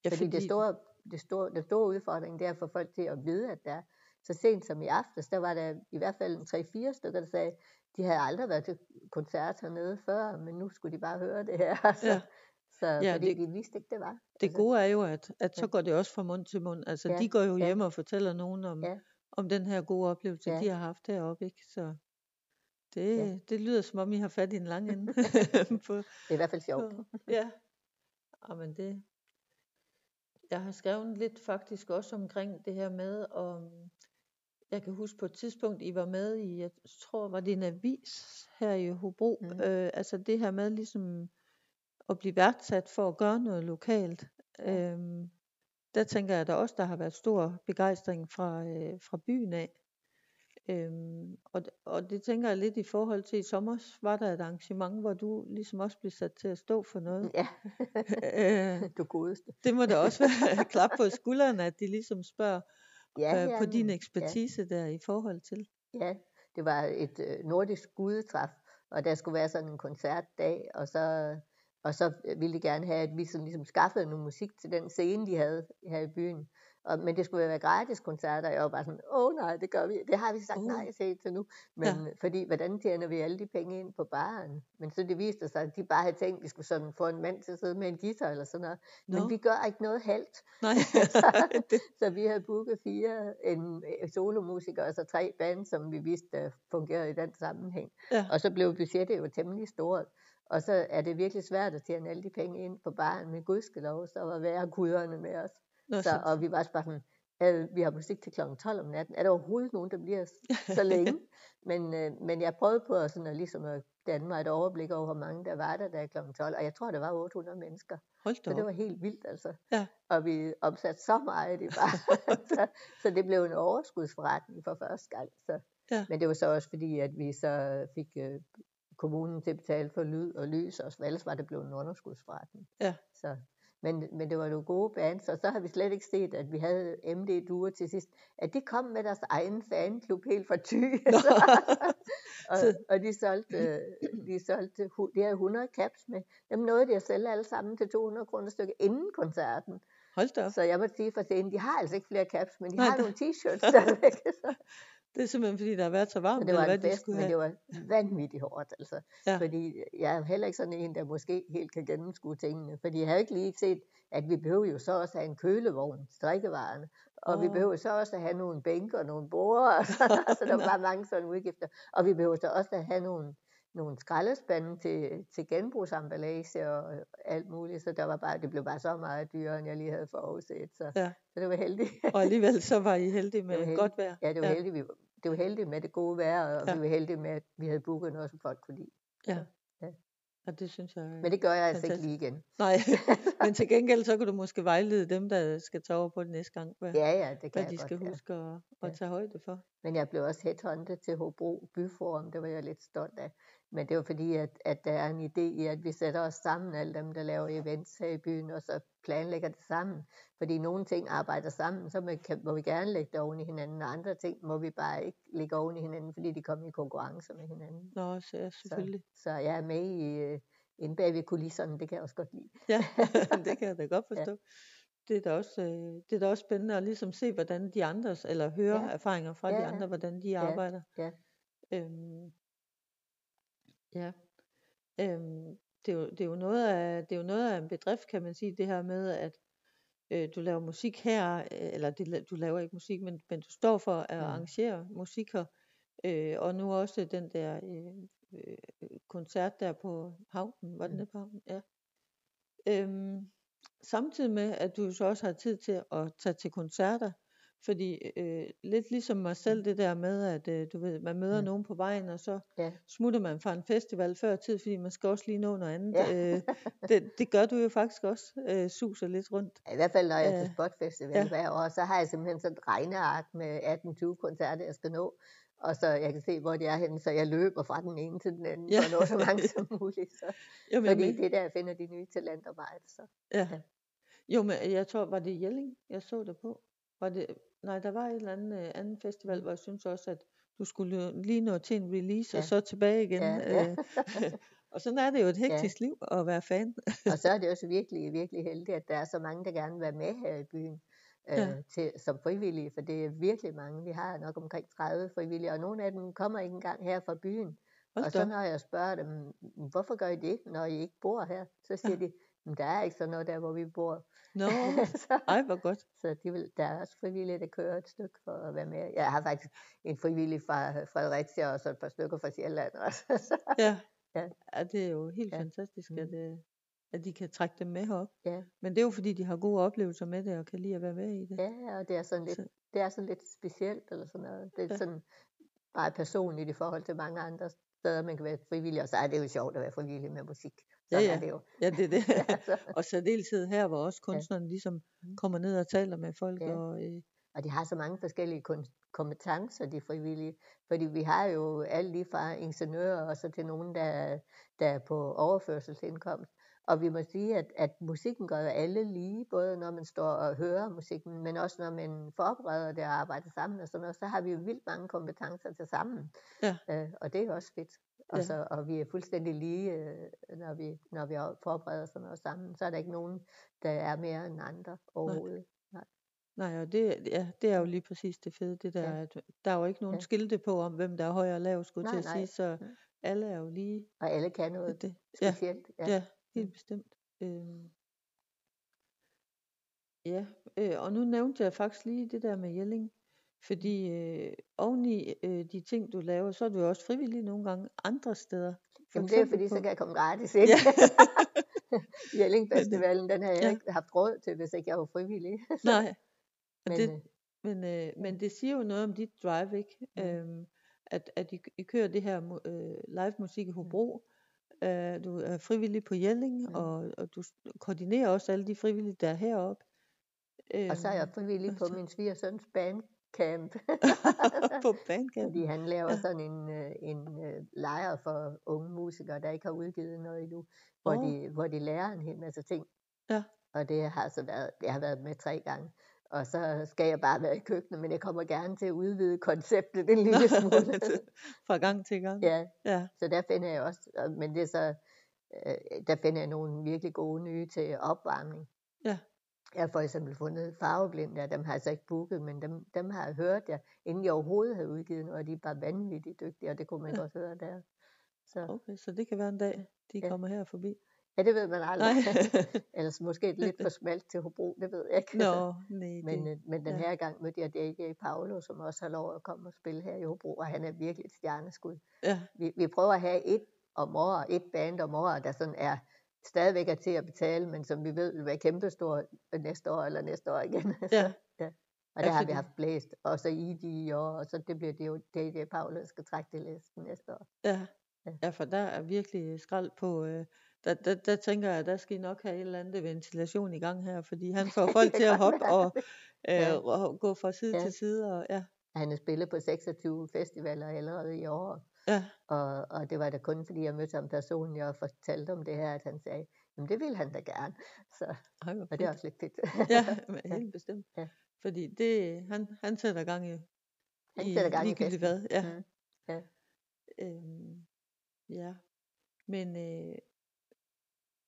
ja Fordi, det store, det store, den store udfordring, det er at få folk til at vide, at der er. Så sent som i aftes, der var der i hvert fald en 3-4 stykker, der sagde, de havde aldrig været til koncert hernede før, men nu skulle de bare høre det her. (laughs) Så, Ja. så Ja, fordi det- de vidste ikke, det var. Det Altså, gode er jo, at, at så går det også fra mund til mund. Altså, Ja, de går jo ja. hjem og fortæller nogen om, Ja. Om den her gode oplevelse, Ja. de har haft heroppe, ikke? Så det, Ja. det lyder som om, I har fat i en lang ende. (laughs) på, Det er i hvert fald sjovt. på, ja. Jamen det... Jeg har skrevet lidt faktisk også omkring det her med, om jeg kan huske på et tidspunkt, I var med i, jeg tror, var det en avis her i Hobro, Mm. øh, altså det her med ligesom at blive værdsat for at gøre noget lokalt. Ja. Øhm, der tænker jeg, at der også der har været stor begejstring fra, øh, fra byen af. Øhm, og, og det tænker jeg lidt i forhold til i sommer, var der et arrangement, hvor du ligesom også blev sat til at stå for noget. Ja, (laughs) øh, (laughs) du godeste. det må da også være klap på skulderen, at de ligesom spørger Ja, øh, ja, på din ekspertise der i forhold til. Ja, det var et øh, nordisk gudetræf, og der skulle være sådan en koncertdag, og så, og så ville de gerne have, at vi sådan ligesom skaffede noget musik til den scene, de havde her i byen. Og, men det skulle være gratis koncerter, og jeg var bare sådan, åh nej, det gør vi, det har vi sagt Uh. nej til til nu. Men Ja. fordi, hvordan tjener vi alle de penge ind på baren? Men så det viste sig, at de bare havde tænkt, at de skulle sådan få en mand til at sidde med en guitar eller sådan noget. Nå, Men vi gør ikke noget halvt. (laughs) (laughs) nej. det, Så vi havde booket fire en øh, solomusikere, og så tre band, som vi vidste øh, fungerede i den sammenhæng. Ja. Og så blev budgettet jo temmelig stort. Og så er det virkelig svært at tjene alle de penge ind på baren, men gudskelov, så var hver guderne med os. Nå, Så, og vi var også bare sådan, "Øh, vi har musik til kl. 12 om natten. Er der overhovedet nogen, der bliver (laughs) så længe? men, øh, men jeg prøvede på at, sådan, at, ligesom at danne mig et overblik over, hvor mange der var der, der kl. 12. Og jeg tror, der var 800 mennesker. hold da Så det var helt vildt, altså. Ja. Og vi omsatte så meget i bare. (laughs) så, så det blev en overskudsforretning for første gang. Så. Ja. Men det var så også fordi, at vi så fik øh, kommunen til at betale for lyd og lys, og ellers var det blevet en underskudsforretning. Ja. Så, men, men det var nogle gode bands, og så har vi slet ikke set, at vi havde MD Duer til sidst, at de kom med deres egen fanklub helt fra Thy. (laughs) og, og de solgte, de solgte de havde 100 caps med. Dem nåede de at sælge alle sammen til 200 kroner stykke inden koncerten. Hold da op. Så jeg må sige for scenen, de har altså ikke flere caps, men de Nej, har det- nogle t-shirts stadigvæk. (laughs) Så, Det er simpelthen fordi, der har været så varmt, så det var eller hvad de fest, skulle men have. det var vanvittigt hårdt. Altså. Ja. Fordi jeg er heller ikke sådan en, der måske helt kan gennemskue tingene. Fordi jeg har jo ikke lige set, at vi behøver jo så også have en kølevogn, strikkevarerne. Og oh. vi behøver så også at have nogle bænker og nogle borer. (laughs) Altså, der var (laughs) bare mange sådan udgifter. Og vi behøver så også at have nogle, nogle skraldespande til, til genbrugsemballage og alt muligt. Så der var bare, det blev bare så meget dyrere, end jeg lige havde forudset. Så, Ja. så det var heldigt. Og alligevel så var I heldige (laughs) med var heldigt. godt vejr. Ja, det var Ja. heldigt, vi, det var heldigt med det gode vejr, og Ja. ja. vi var heldige med, at vi havde booket noget, som folk kunne lide. Ja. Ja. Og det synes jeg... Men det gør jeg altså ikke Fantastisk. lige igen. Nej, (laughs) men til gengæld så kan du måske vejlede dem, der skal tage over på det næste gang, hvad, Ja, ja, det kan hvad jeg de godt. skal ja. huske at, at Ja. tage højde for. Men jeg blev også headhunted til Hobro Byforum, det var jeg lidt stolt af. Men det var fordi, at, at der er en idé i, at vi sætter os sammen, alle dem, der laver events her i byen, og så planlægger det sammen. Fordi nogle ting arbejder sammen, så må, kan, må vi gerne lægge det oven i hinanden, og andre ting må vi bare ikke lægge oven i hinanden, fordi de kommer i konkurrence med hinanden. Nå, så ja, selvfølgelig. Så jeg er med i, øh, inde bag ved kulisserne, det kan jeg også godt lide. Ja, (laughs) det kan jeg da godt (laughs) forstå. Det er da også, øh, det er da også spændende at ligesom se, hvordan de andres, eller høre Ja. erfaringer fra de Ja, ja. andre, hvordan de Ja, arbejder. ja. Øhm, ja. Øhm, det, er jo, det, er jo noget af, det er jo noget af en bedrift, kan man sige, det her med, at øh, du laver musik her, øh, eller det, du laver ikke musik, men, men du står for at Mm. arrangere musik her, øh, og nu også den der øh, øh, koncert der på havnen, var den Mm. på havnen? Ja. Øhm, samtidig med, at du så også har tid til at tage til koncerter, Fordi øh, lidt ligesom mig selv, det der med, at øh, du ved, man møder Ja. nogen på vejen, og så Ja. smutter man fra en festival før tid, fordi man skal også lige nå noget andet. Ja. Øh, (laughs) det, det gør du jo faktisk også, øh, suser lidt rundt. I hvert fald, når jeg er til Øh, Spot Festival ja. hver år, så har jeg simpelthen sådan et regneark med 18-20 koncerter, jeg skal nå. Og så jeg kan se, hvor de er henne, så jeg løber fra den ene til den anden, Ja. nå så mange som (laughs) muligt. Så. Jamen, Fordi men- det er der, jeg finder de nye talenter meget. Så. Ja. Jo, men jeg tror, var det Jelling, jeg så det på? Var det, nej, der var et eller andet øh, anden festival, hvor jeg synes også, at du skulle lige nå til en release, og Ja. så tilbage igen. Ja, ja. øh. (laughs) (laughs) og sådan er det jo et hektisk liv at være fan. Og så er det også virkelig, virkelig heldigt, at der er så mange, der gerne vil være med her i byen. Øh, Ja. til, som frivillige, for det er virkelig mange. Vi har nok omkring 30 frivillige, og nogle af dem kommer ikke engang her fra byen. Hold og så når jeg spørger dem, hvorfor gør I det, når I ikke bor her? Så siger Ja. de, "Men der er ikke sådan noget der, hvor vi bor. Nå, (laughs) så, ej, hvor godt. så de vil, der er også frivillige, der kører et stykke for at være med. Jeg har faktisk en frivillig fra Fredericia, og så et par stykker fra Sjælland også. (laughs) Så, Ja. Ja. ja, det er jo helt Ja. fantastisk, Mm. at, øh, at de kan trække dem med herop. ja. Men det er jo fordi, de har gode oplevelser med det, og kan lide at være med i det. ja, og det er sådan lidt, Så- det er sådan lidt specielt, eller sådan noget. Det er Ja. sådan meget personligt i forhold til mange andre steder, man kan være frivillig, og så er det jo sjovt at være frivillig med musik. Ja, Sådan ja. er det jo. Ja, det er det. (laughs) (laughs) Og særdeleshed her, hvor også kunstnerne ligesom Mm. kommer ned og taler med folk. Ja. Og, øh, Og de har så mange forskellige kun- kompetencer, de frivillige. Fordi vi har jo alle lige fra ingeniører og så til nogen, der, er- der er på overførselsindkomst. Og vi må sige, at, at musikken gør jo alle lige, både når man står og hører musikken, men også når man forbereder det og arbejder sammen og sådan noget, så har vi jo vildt mange kompetencer til sammen. Ja. Øh, og det er også fedt. Og, Ja. så, og vi er fuldstændig lige, øh, når vi, når vi forbereder sådan noget sammen. Så er der ikke nogen, der er mere end andre overhovedet. nej, og det, ja, det er jo lige præcis det fede, det der, Ja. at der er jo ikke nogen Ja. skilte på, om hvem der er høj og lav, skulle Nej, til at nej. sige, så Mm. alle er jo lige. Og alle kan noget Det, ja, specielt. ja, ja, helt bestemt. Øhm. Ja, øh, og nu nævnte jeg faktisk lige det der med Jelling, fordi øh, oveni øh, de ting, du laver, så er du jo også frivillig nogle gange andre steder. For Jamen det er fordi, så på- kan jeg komme gratis ind. Ja. (laughs) Jelling Festivalen, den har jeg Ja. ikke haft råd til, hvis ikke jeg var frivillig. (laughs) Nej, men, Men, det, øh, men, øh, men det siger jo noget om dit drive, ikke? Mm. Øhm, at, at I, I kører det her øh, live musik i Hobro. Øh, du er frivillig på Jelling, Mm. og, og du koordinerer også alle de frivillige, der er heroppe. og så er jeg Øhm, frivillig på min svigersøns bandcamp. (laughs) på Bandcamp. (laughs) Fordi han laver sådan en, øh, en øh, lejr for unge musikere, der ikke har udgivet noget endnu, hvor, Åh. de, hvor de lærer en hel masse ting. Ja. Og det har så været, jeg har været med tre gange. Og så skal jeg bare være i køkkenet, men jeg kommer gerne til at udvide konceptet en (laughs) lille smule. (laughs) Fra gang til gang. ja, ja. så der finder jeg også, og- men det er så, øh, der finder jeg nogle virkelig gode nye til opvarmning. Ja. Jeg har for eksempel fundet farveblind der, dem har jeg så ikke booket, men dem, dem har jeg hørt, jeg, inden jeg overhovedet havde udgivet noget, og de er bare vanvittigt dygtige, og det kunne man Ja. (laughs) godt høre der. Så, Okay, så det kan være en dag, de Ja. kommer her forbi. Ja, det ved man aldrig. (laughs) Ellers måske lidt for smalt til Hobro, det ved jeg ikke. Nå, (laughs) nej. Men, det, øh, men den ja. her gang mødte jeg DJ Paolo, som også har lov at komme og spille her i Hobro, og han er virkelig et stjerneskud. ja, Vi, vi prøver at have et om året, et band om året, der sådan er stadigvæk er til at betale, men som vi ved vil være kæmpestor næste år eller næste år igen. (laughs) ja, og Ja, der har vi haft blæst, og så i de i år, og så det bliver det jo DJ Paolo, der skal trække det listen næste år. ja. Ja. Ja, for der er virkelig skrald på, øh, der, der, der tænker jeg, der skal I nok have et eller andet ventilation i gang her, fordi han (laughs) får folk til at hoppe og, Ja. øh, og gå fra side Ja. til side, og ja, Han har spillet på 26 festivaler allerede i år, ja, og, og det var da kun fordi jeg mødte ham personligt og fortalte om det her, at han sagde, jamen det vil han da gerne. Så, ej, og det er også lidt fedt. Ja, (laughs) men Ja. helt bestemt. Ja. Fordi det, han, han sætter gang i, Han i sætter gang i festen. hvad. Ja. Mm. Øhm, ja. Men, øh,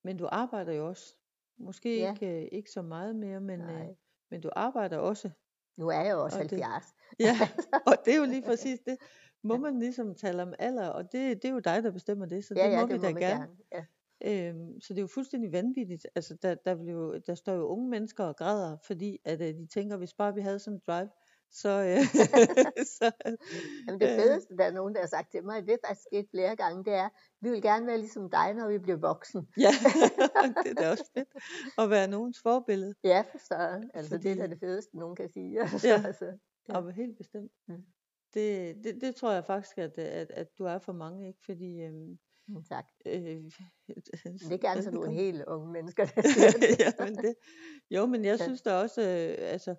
men du arbejder jo også. Måske Ja. ikke, øh, ikke så meget mere, men, øh, men du arbejder også. Nu er jeg jo også Og det- 70. Ja, (laughs) og det er jo lige præcis det. Må man ligesom tale om alder, og det, det er jo dig, der bestemmer det, så ja, det ja, må det vi må da gerne. gerne. Ja. Øhm, så det er jo fuldstændig vanvittigt. Altså, der, der, vil jo, der står jo unge mennesker og græder, fordi at, øh, de tænker, hvis bare vi havde sådan en drive, Så, øh, (laughs) (laughs) så Jamen det øh, fedeste, der er nogen, der har sagt til mig, det er faktisk sket flere gange, det er, vi vil gerne være ligesom dig, når vi bliver voksen. ja, (laughs) det er da også fedt at være nogens forbillede. Ja, for søren. Altså det er da Fordi- det fedeste, nogen kan sige. Ja. altså, Ja. Og helt bestemt. Mm. Det, det, det tror jeg faktisk, at, at, at du er for mange, ikke? Fordi øhm, mm, tak. øh, det er gerne, så du er en helt ung menneske, der siger det. ja, men det, jo, men jeg synes da også, øh, altså,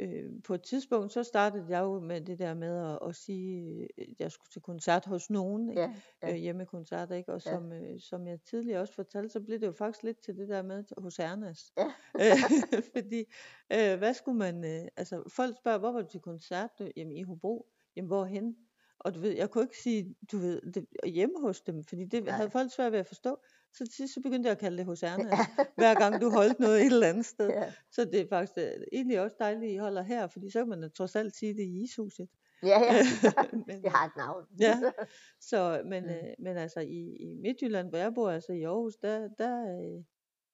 øh, på et tidspunkt, så startede jeg jo med det der med at, at sige, øh, at jeg skulle til koncert hos nogen, ikke? Ja, ja. øh, hjemmekoncerter, ikke? Og Ja. som, øh, som jeg tidligere også fortalte, så blev det jo faktisk lidt til det der med hos Ernas. Ja. Øh, (laughs) Fordi, øh, hvad skulle man, øh, altså folk spørger, hvor var du til koncert? Jamen i Hobro. Jamen hvorhen? Og du ved, jeg kunne ikke sige, du ved, det, hjemme hos dem, fordi det Nej. havde folk svært ved at forstå. Så til sidst så begyndte jeg at kalde det hos Ernas, hver gang du holdt noget et eller andet sted. Ja, Så det er faktisk øh, egentlig også dejligt, at I holder her, fordi så kan man trods alt sige det i ishuset. ja, ja. (laughs) Men, det har et navn. Ja. (laughs) så, men, Mm. øh, men altså i, i Midtjylland, hvor jeg bor, altså i Aarhus, der, der, øh,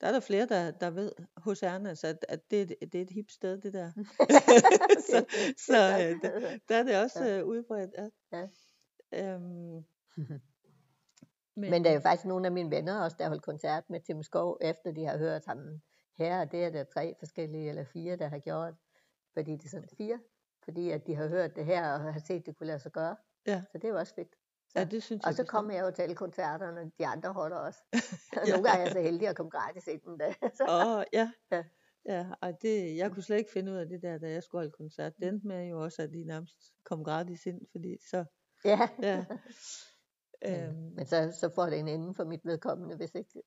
der er der flere, der, der ved hos Ernas, at, at det, et- det er et hip sted, det der. (laughs) (laughs) så så øh, der, der er det også øh, udbredt. Ja. Ja. Øhm, (laughs) men, Men der er jo faktisk nogle af mine venner også, der har holdt koncert med Tim Skov, efter de har hørt ham her, og det er der tre forskellige, eller fire, der har gjort, fordi det er sådan fire, fordi at de har hørt det her, og har set, det kunne lade sig gøre. Ja. Så det er jo også fedt. Ja, det synes Og jeg så bestemt. kommer jeg jo til alle koncerterne, og de andre holder også. (laughs) Og Ja. nogle gange er jeg så heldig at komme gratis ind en dag. (laughs) Åh, ja. Ja. Ja, og det, jeg kunne slet ikke finde ud af det der, da jeg skulle holde koncert. Det endte med jo også, at de nærmest kom gratis ind, fordi så, ja. ja. (laughs) Men, øhm, men så, så får det en ende for mit vedkommende, hvis ikke...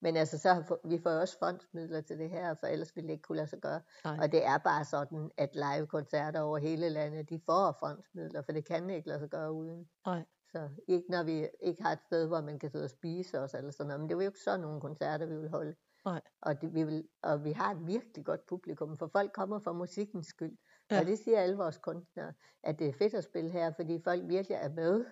Men altså, så har, vi får også fondsmidler til det her, for ellers ville det ikke kunne lade sig gøre. nej, Og det er bare sådan, at live-koncerter over hele landet, de får fondsmidler, for det kan ikke lade sig gøre uden. nej, Så ikke når vi ikke har et sted, hvor man kan sidde og spise os eller sådan noget. Men det er jo ikke sådan nogle koncerter, vi vil holde. Nej. Og, det, vi vil, og vi har et virkelig godt publikum, for folk kommer for musikkens skyld. Ja. Og det siger alle vores kunstnere, at det er fedt at spille her, fordi folk virkelig er med.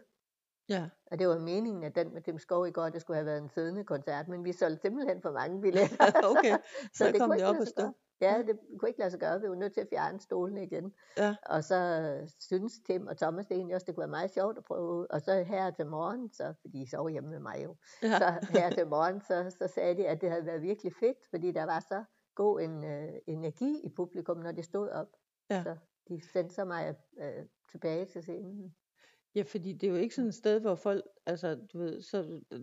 ja, Og det var meningen, at den med Tim Skov i går, det skulle have været en siddende koncert, men vi solgte simpelthen for mange billetter. (laughs) okay, (laughs) så, det kom det op sig stå. Ja, det kunne ikke lade sig gøre. Vi var nødt til at fjerne stolene igen. Ja. Og så øh, synes Tim og Thomas egentlig også, det kunne være meget sjovt at prøve. Og så her til morgen, så, fordi I sov hjemme med mig jo, Ja, så her til morgen, så, så sagde de, at det havde været virkelig fedt, fordi der var så god en øh, energi i publikum, når det stod op. Ja. Så de sendte så mig øh, tilbage til scenen. ja, fordi det er jo ikke sådan et sted, hvor folk, altså du ved, så øh,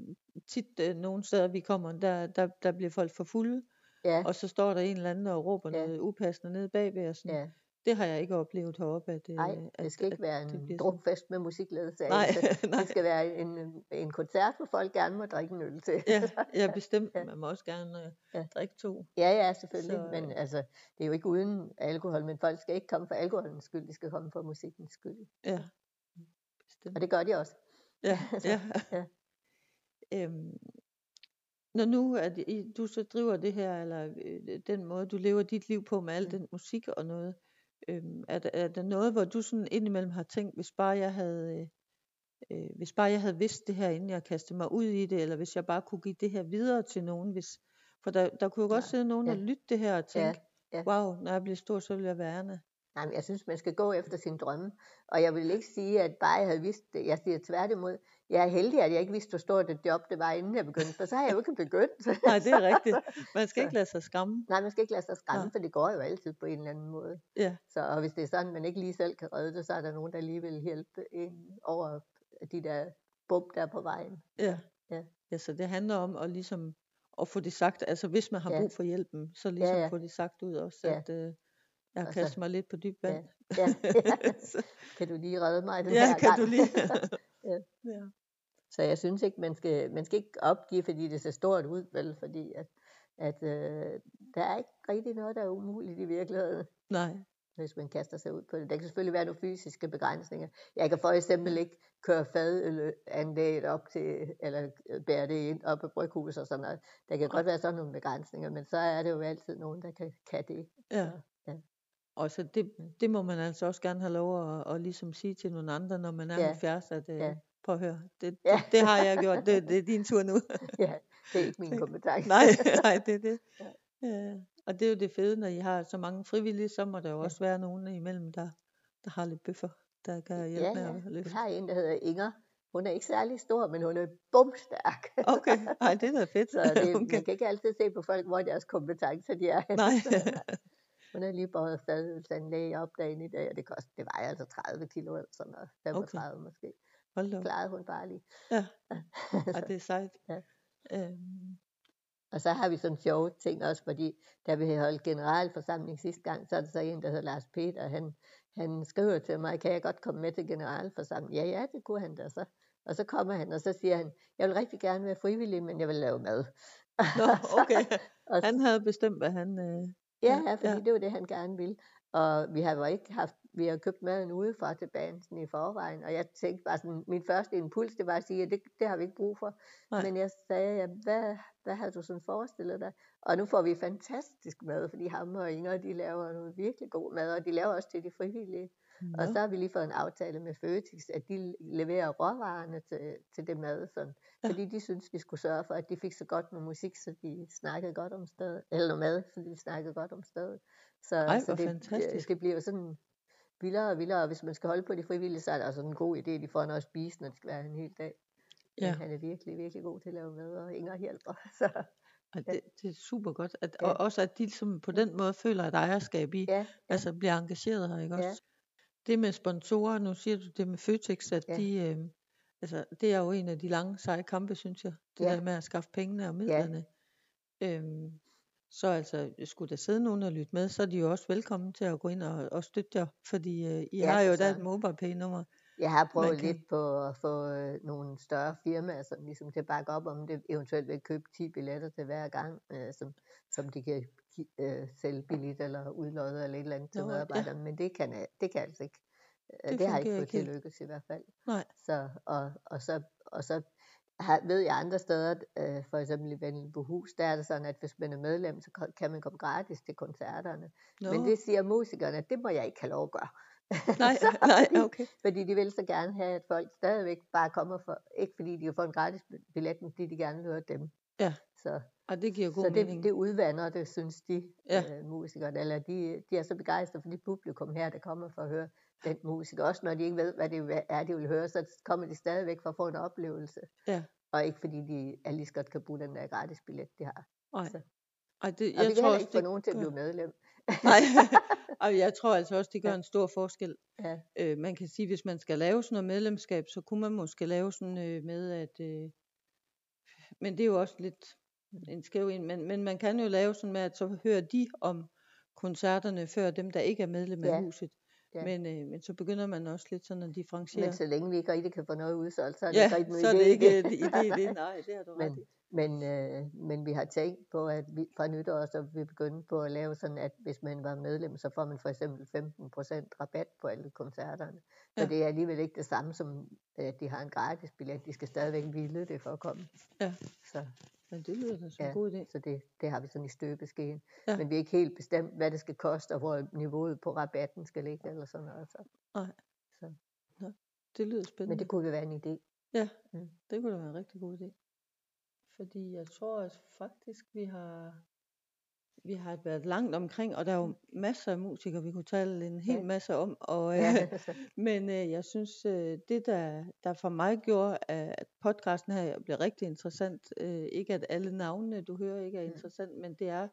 tit øh, nogle steder, vi kommer, der, der, der bliver folk for fulde, Ja, og så står der en eller anden og råber Ja. noget upassende nede bagved, og sådan. ja. Det har jeg ikke oplevet heroppe, at, øh, Nej, at, det skal ikke at være det en drukfest med musikledelse. Nej, (laughs) nej. Det skal være en, en koncert, hvor folk gerne må drikke en øl til. Ja, ja, (laughs) bestemt. Ja. Man må også gerne øh, Ja. drikke to. Ja, ja, selvfølgelig. Så, men øh, altså, det er jo ikke uden alkohol, men folk skal ikke komme for alkoholens skyld, de skal komme for musikkens skyld. Ja, bestemt. Og det gør de også. Ja, (laughs) ja. ja. Øhm, når nu at I, du så driver det her, eller øh, den måde, du lever dit liv på med al den musik og noget, øhm, er, der, er der noget, hvor du sådan indimellem har tænkt, hvis bare jeg havde, øh, øh, hvis bare jeg havde vidst det her, inden jeg kastede mig ud i det, eller hvis jeg bare kunne give det her videre til nogen, hvis, for der, der kunne jo godt sidde nogen ja. og lytte det her og tænke, ja. wow, når jeg bliver stor, så vil jeg være Anna. Nej, men jeg synes, man skal gå efter sin drømme. Og jeg vil ikke sige, at bare jeg havde vidst det. Jeg siger tværtimod, jeg er heldig, at jeg ikke vidste, hvor stort et job det var, inden jeg begyndte. For så har jeg jo ikke begyndt. (laughs) Nej, det er rigtigt. Man skal Så- ikke lade sig skræmme. Nej, man skal ikke lade sig skræmme, Nej. for det går jo altid på en eller anden måde. Ja, Så og hvis det er sådan, man ikke lige selv kan redde det, så er der nogen, der lige vil hjælpe en over de der bump, der er på vejen. ja. Ja. ja, så det handler om at ligesom at få det sagt, altså hvis man har Ja. brug for hjælpen, så ligesom ja. få det sagt ud også, Ja. at øh, jeg har Og så- kastet mig lidt på dyb vand. Ja, ja. (laughs) (laughs) Kan du lige redde mig den ja, her kan gang? du lige? (laughs) Ja. ja. Så jeg synes ikke, man skal, man skal ikke opgive, fordi det ser stort ud, vel? Fordi at, at øh, der er ikke rigtig noget, der er umuligt i virkeligheden, Nej, hvis man kaster sig ud på det. Der kan selvfølgelig være nogle fysiske begrænsninger. Jeg kan for eksempel ikke køre fadanlægget op til, eller øh, bære det ind op på bryghus og sådan noget. Der kan godt være sådan nogle begrænsninger, men så er det jo altid nogen, der kan, kan det. ja. Og så det, Mm. det må man altså også gerne have lov at, at ligesom sige til nogle andre, når man er Ja. 70, at øh, Ja. prøv at høre, det, Ja. det, det har jeg gjort, det, det er din tur nu. (laughs) Ja, det er ikke min kompetence. nej, nej, det er det. Ja. Ja. Og det er jo det fede, når I har så mange frivillige, så må der jo Ja. også være nogen imellem, der, der har lidt bøffer, der kan hjælpe Ja, med ja. at Vi løfte. har en, der hedder Inger. Hun er ikke særlig stor, men hun er bumstærk. (laughs) Okay, ej, det er da fedt. Så det, (laughs) okay. man kan ikke altid se på folk, hvor deres kompetencer de er. Nej. Hun er lige båret fadølsanlæg op dagen i dag, og det, kost, det vejer altså 30 kilo eller sådan noget. 35 okay. måske. Hold da. Klarede hun bare lige. Ja. (laughs) Ej, det er sejt. Ja. Øhm, Og så har vi sådan sjove ting også, fordi da vi holdt generalforsamling sidste gang, så er der så en, der hedder Lars Peter, han, han skriver til mig, kan jeg godt komme med til generalforsamling? Ja, ja, det kunne han da så. Og så kommer han, og så siger han, jeg vil rigtig gerne være frivillig, men jeg vil lave mad. Nå, okay. (laughs) Han havde bestemt, hvad han... Øh, ja, ja, fordi ja. det var det, han gerne ville. Og vi har jo ikke haft, vi har købt maden udefra til bansen i forvejen, og jeg tænkte bare sådan, min første impuls, det var at sige, at det, det har vi ikke brug for. Nej. Men jeg sagde, ja, hvad, hvad har du sådan forestillet dig? Og nu får vi fantastisk mad, fordi ham og Inger, de laver noget virkelig god mad, og de laver også til de frivillige. Og så har vi lige fået en aftale med Føtex, at de leverer råvarerne til, til det mad, sådan, Ja. fordi de synes, vi skulle sørge for, at de fik så godt med musik, så de snakkede godt om stedet, eller noget mad, så de snakkede godt om stedet. Så, Ej, så det, fantastisk. det bliver sådan vildere og vildere, og hvis man skal holde på de frivillige, så er det også en god idé, at de får noget at spise, når det skal være en hel dag. Ja. Han er virkelig, virkelig god til at lave mad, og Inger hjælper. (laughs) Så, ej, det, det er super godt. At, Ja. Og også at de ligesom på den måde føler et ejerskab i, ja, altså bliver engageret her, ikke Ja. Det med sponsorer, nu siger du det med Føtex, at Ja. de, øh, altså det er jo en af de lange seje kampe, synes jeg. Det Ja. der med at skaffe pengene og midlerne. Øhm, så altså, skulle der sidde nogen og lytte med, så er de jo også velkommen til at gå ind og, og støtte jer, fordi øh, I Ja, har jo da et. MobilePay-nummer. Jeg har prøvet kan- lidt på at få øh, nogle større firmaer, som ligesom til at bakke op om det, eventuelt vil købe 10 billetter til hver gang, øh, som, som de kan øh, sælge billigt eller udlodde eller et eller andet til Nå, ja. medarbejderne, men det kan, det kan altså ikke. Øh, Det Det, har ikke fået til lykkes i hvert fald. Nej. Så, og, og så, og så har, ved jeg andre steder, øh, for eksempel i Vendelbohus, der er det sådan, at hvis man er medlem, så kan- kan man komme gratis til koncerterne. Nå, Men det siger musikerne, at det må jeg ikke have lov at gøre. (laughs) nej, (laughs) nej, fordi- okay. fordi de vil så gerne have, at folk stadigvæk bare kommer for, ikke fordi de kan få en gratis billet, men fordi de gerne vil høre dem. Ja, Så, og det giver god så mening. det, det udvander det, synes de Ja. øh, musikere, eller de, de er så begejstrede for det publikum her, der kommer for at høre den musik. Også når de ikke ved, hvad det er, de vil høre, så kommer de stadigvæk for at få en oplevelse. Ja. Og ikke fordi de er lige så godt kan bruge den der gratis billet, de har. Nej. så- Ej, det, Og jeg vi kan tror heller ikke få det nogen til at blive medlem. Nej, (laughs) og jeg tror altså også, det gør Ja. en stor forskel. Ja. Øh, man kan sige, hvis man skal lave sådan noget medlemskab, så kunne man måske lave sådan øh, med, at... Øh, men det er jo også lidt en skæv en, men, men man kan jo lave sådan med, at så hører de om koncerterne før dem, der ikke er medlem af Ja. huset. Ja. Men, øh, men så begynder man også lidt sådan at differentiere. Men så længe vi ikke rigtig kan få noget udsolgt, så er det ja, ikke rigtig så er det ikke idé i det. Nej, det har du (laughs) ret Men, i. men, øh, men vi har tænkt på, at vi fra nytår så vi begynde på at lave sådan, at hvis man var medlem, så får man for eksempel 15% rabat på alle koncerterne. Så Ja. det er alligevel ikke det samme som, at de har en gratis billet. De skal stadigvæk ville det for at komme. Ja. Så, Men det lyder da som en Ja. god idé. så det, det har vi sådan i støbeskeen. Ja. Men vi er ikke helt bestemt, hvad det skal koste, og hvor niveauet på rabatten skal ligge, eller sådan noget. Så. Det lyder spændende. Men det kunne jo være en idé. Det kunne da være en rigtig god idé. Fordi jeg tror at faktisk, vi har, vi har været langt omkring, og der er jo masser af musikere, vi kunne tale en hel Ja. masse om. Og, øh, Ja, (laughs) så, men øh, jeg synes, øh, det der, der for mig gjorde, at podcasten her blev rigtig interessant, øh, ikke at alle navnene, du hører, ikke er Mm. interessant, men det er,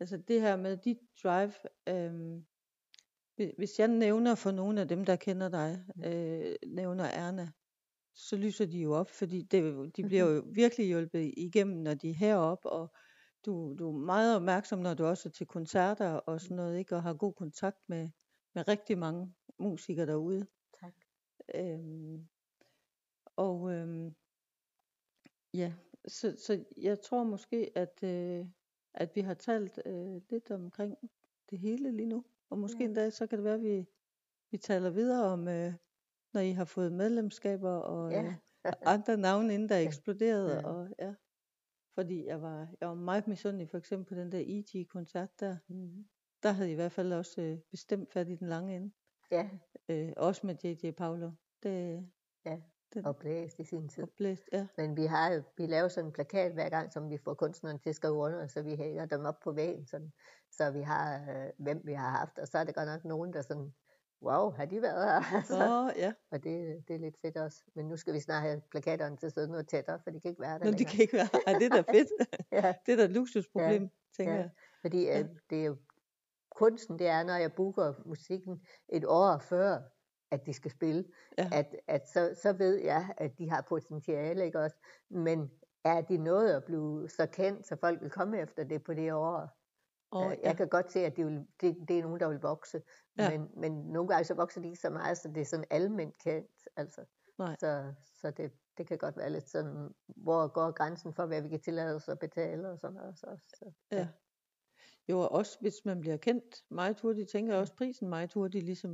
altså det her med dit drive, øh, hvi- hvis jeg nævner for nogle af dem, der kender dig, øh, nævner Erna, så lyser de jo op, fordi det, de bliver (laughs) jo virkelig hjulpet igennem, når de er heroppe, og du, du er meget opmærksom, når du også er til koncerter og sådan noget, ikke? og har god kontakt med, med rigtig mange musikere derude. tak. Øhm, og øhm, ja, så, så jeg tror måske, at, øh, at vi har talt øh, lidt omkring det hele lige nu. Og måske Ja. endda, så kan det være, at vi, vi taler videre om, øh, når I har fået medlemskaber og Ja. øh, andre navne, inden der (laughs) Ja. eksploderede. Ja. Og, ja. Fordi jeg var, jeg var meget misundelig, for eksempel på den der E.G.-koncert der. Mhm. Der havde I i hvert fald også øh, bestemt fat i den lange ende. Ja, Øh, også med J.J. Paulo. Det, Ja, den, og blæst i sin tid. og blæst, ja. Men vi har vi laver sådan en plakat hver gang, som vi får kunstneren til at skrive under, så vi hænger dem op på væggen, sådan, så vi har, øh, hvem vi har haft. Og så er det godt nok nogen, der sådan, wow, har de været her? (laughs) Altså, Åh, ja. og det, det er lidt fedt også. Men nu skal vi snart have plakaterne til at sidde noget tættere, for de kan ikke være der Nå, det længere. kan ikke være. Ej, det er da (laughs) fedt. Ja, Det er da et luksusproblem, tænker ja. jeg. fordi Ja. øh, det er jo, kunsten det er, når jeg booker musikken et år før, at de skal spille, Ja. at, at så, så ved jeg, at de har potentiale, ikke også? Men er de nået at blive så kendt, så folk vil komme efter det på det år? Og, ja. Jeg kan godt se, at det, vil, det, det er nogen, der vil vokse, Ja. men, men nogle gange så vokser de ikke så meget, så det er sådan almindeligt kendt. Altså. Nej. Så, så det, det kan godt være lidt sådan, hvor går grænsen for, hvad vi kan tillade os at betale og sådan noget. Så, så, Ja. Jo, og også hvis man bliver kendt meget hurtigt, tænker jeg også prisen meget hurtigt, ligesom.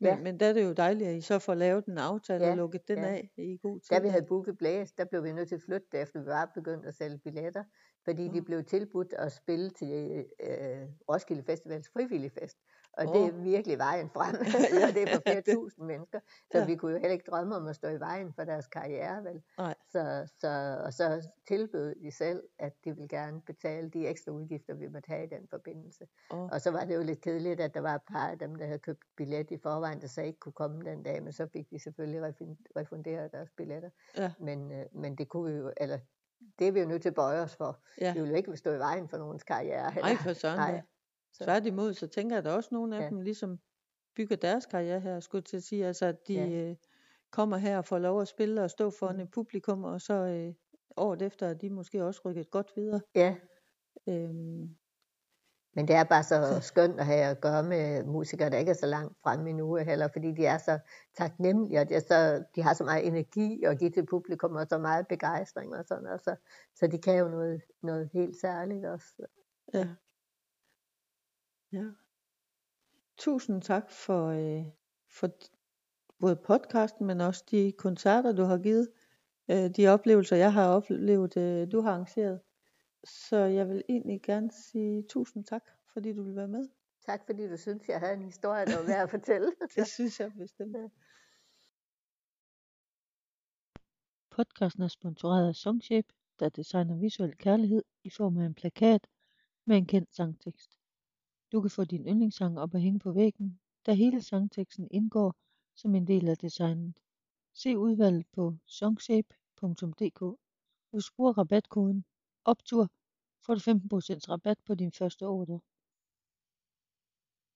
Men, Ja. men der er det jo dejligt, at I så får lavet en aftale Ja, og lukket den ja. af i god tid. Da vi havde booket Blæs, der blev vi nødt til at flytte det, efter vi var begyndt at sælge billetter, fordi de Nå. blev tilbudt at spille til øh, Roskilde Festivals frivillig fest. Og Åh. det er virkelig vejen frem, (laughs) Ja, (laughs) og det er for flere det- tusind mennesker. Så Ja. vi kunne jo heller ikke drømme om at stå i vejen for deres karriere, vel? Nej. Så, så, og så tilbød de selv, at de ville gerne betale de ekstra udgifter, vi måtte have i den forbindelse. Og, Og så var det jo lidt kedeligt, at der var et par af dem, der havde købt billet i forvejen, der så ikke kunne komme den dag, men så fik de selvfølgelig refunderet deres billetter. Ja. Men, øh, men det kunne vi jo, eller det er vi jo nødt til at bøje os for. ja. Vi vil jo ikke stå i vejen for nogens karriere. Nej, heller. for søren Nej. Så- Tværtimod, så tænker jeg, at der også nogle af Ja. dem ligesom bygger deres karriere her, skulle til at sige. Altså, at de Ja. øh, kommer her og får lov at spille og stå foran Mm. et publikum, og så øh, året efter er de måske også rykket godt videre. Ja, Øhm, men det er bare så skønt at have at gøre med musikere, der ikke er så langt fremme endnu heller, fordi de er så taknemmelige, og de, er så, de har så meget energi at give til publikum, og så meget begejstring og sådan noget. Så, så de kan jo noget, noget helt særligt også. ja. ja. Tusind tak for, øh, for både podcasten, men også de koncerter, du har givet. Øh, de oplevelser, jeg har oplevet, øh, du har arrangeret. Så jeg vil egentlig gerne sige tusind tak, fordi du vil være med. Tak fordi du synes, jeg havde en historie, der var værd at fortælle. (laughs) Det synes jeg bestemt. Podcasten er sponsoreret af Songshape, der designer visuel kærlighed i form af en plakat med en kendt sangtekst. Du kan få din yndlingssang op at hænge på væggen, da hele sangteksten indgår som en del af designet. Se udvalget på songshape.dk. Du bruger rabatkoden OPTUR, får du 15% rabat på din første ordre.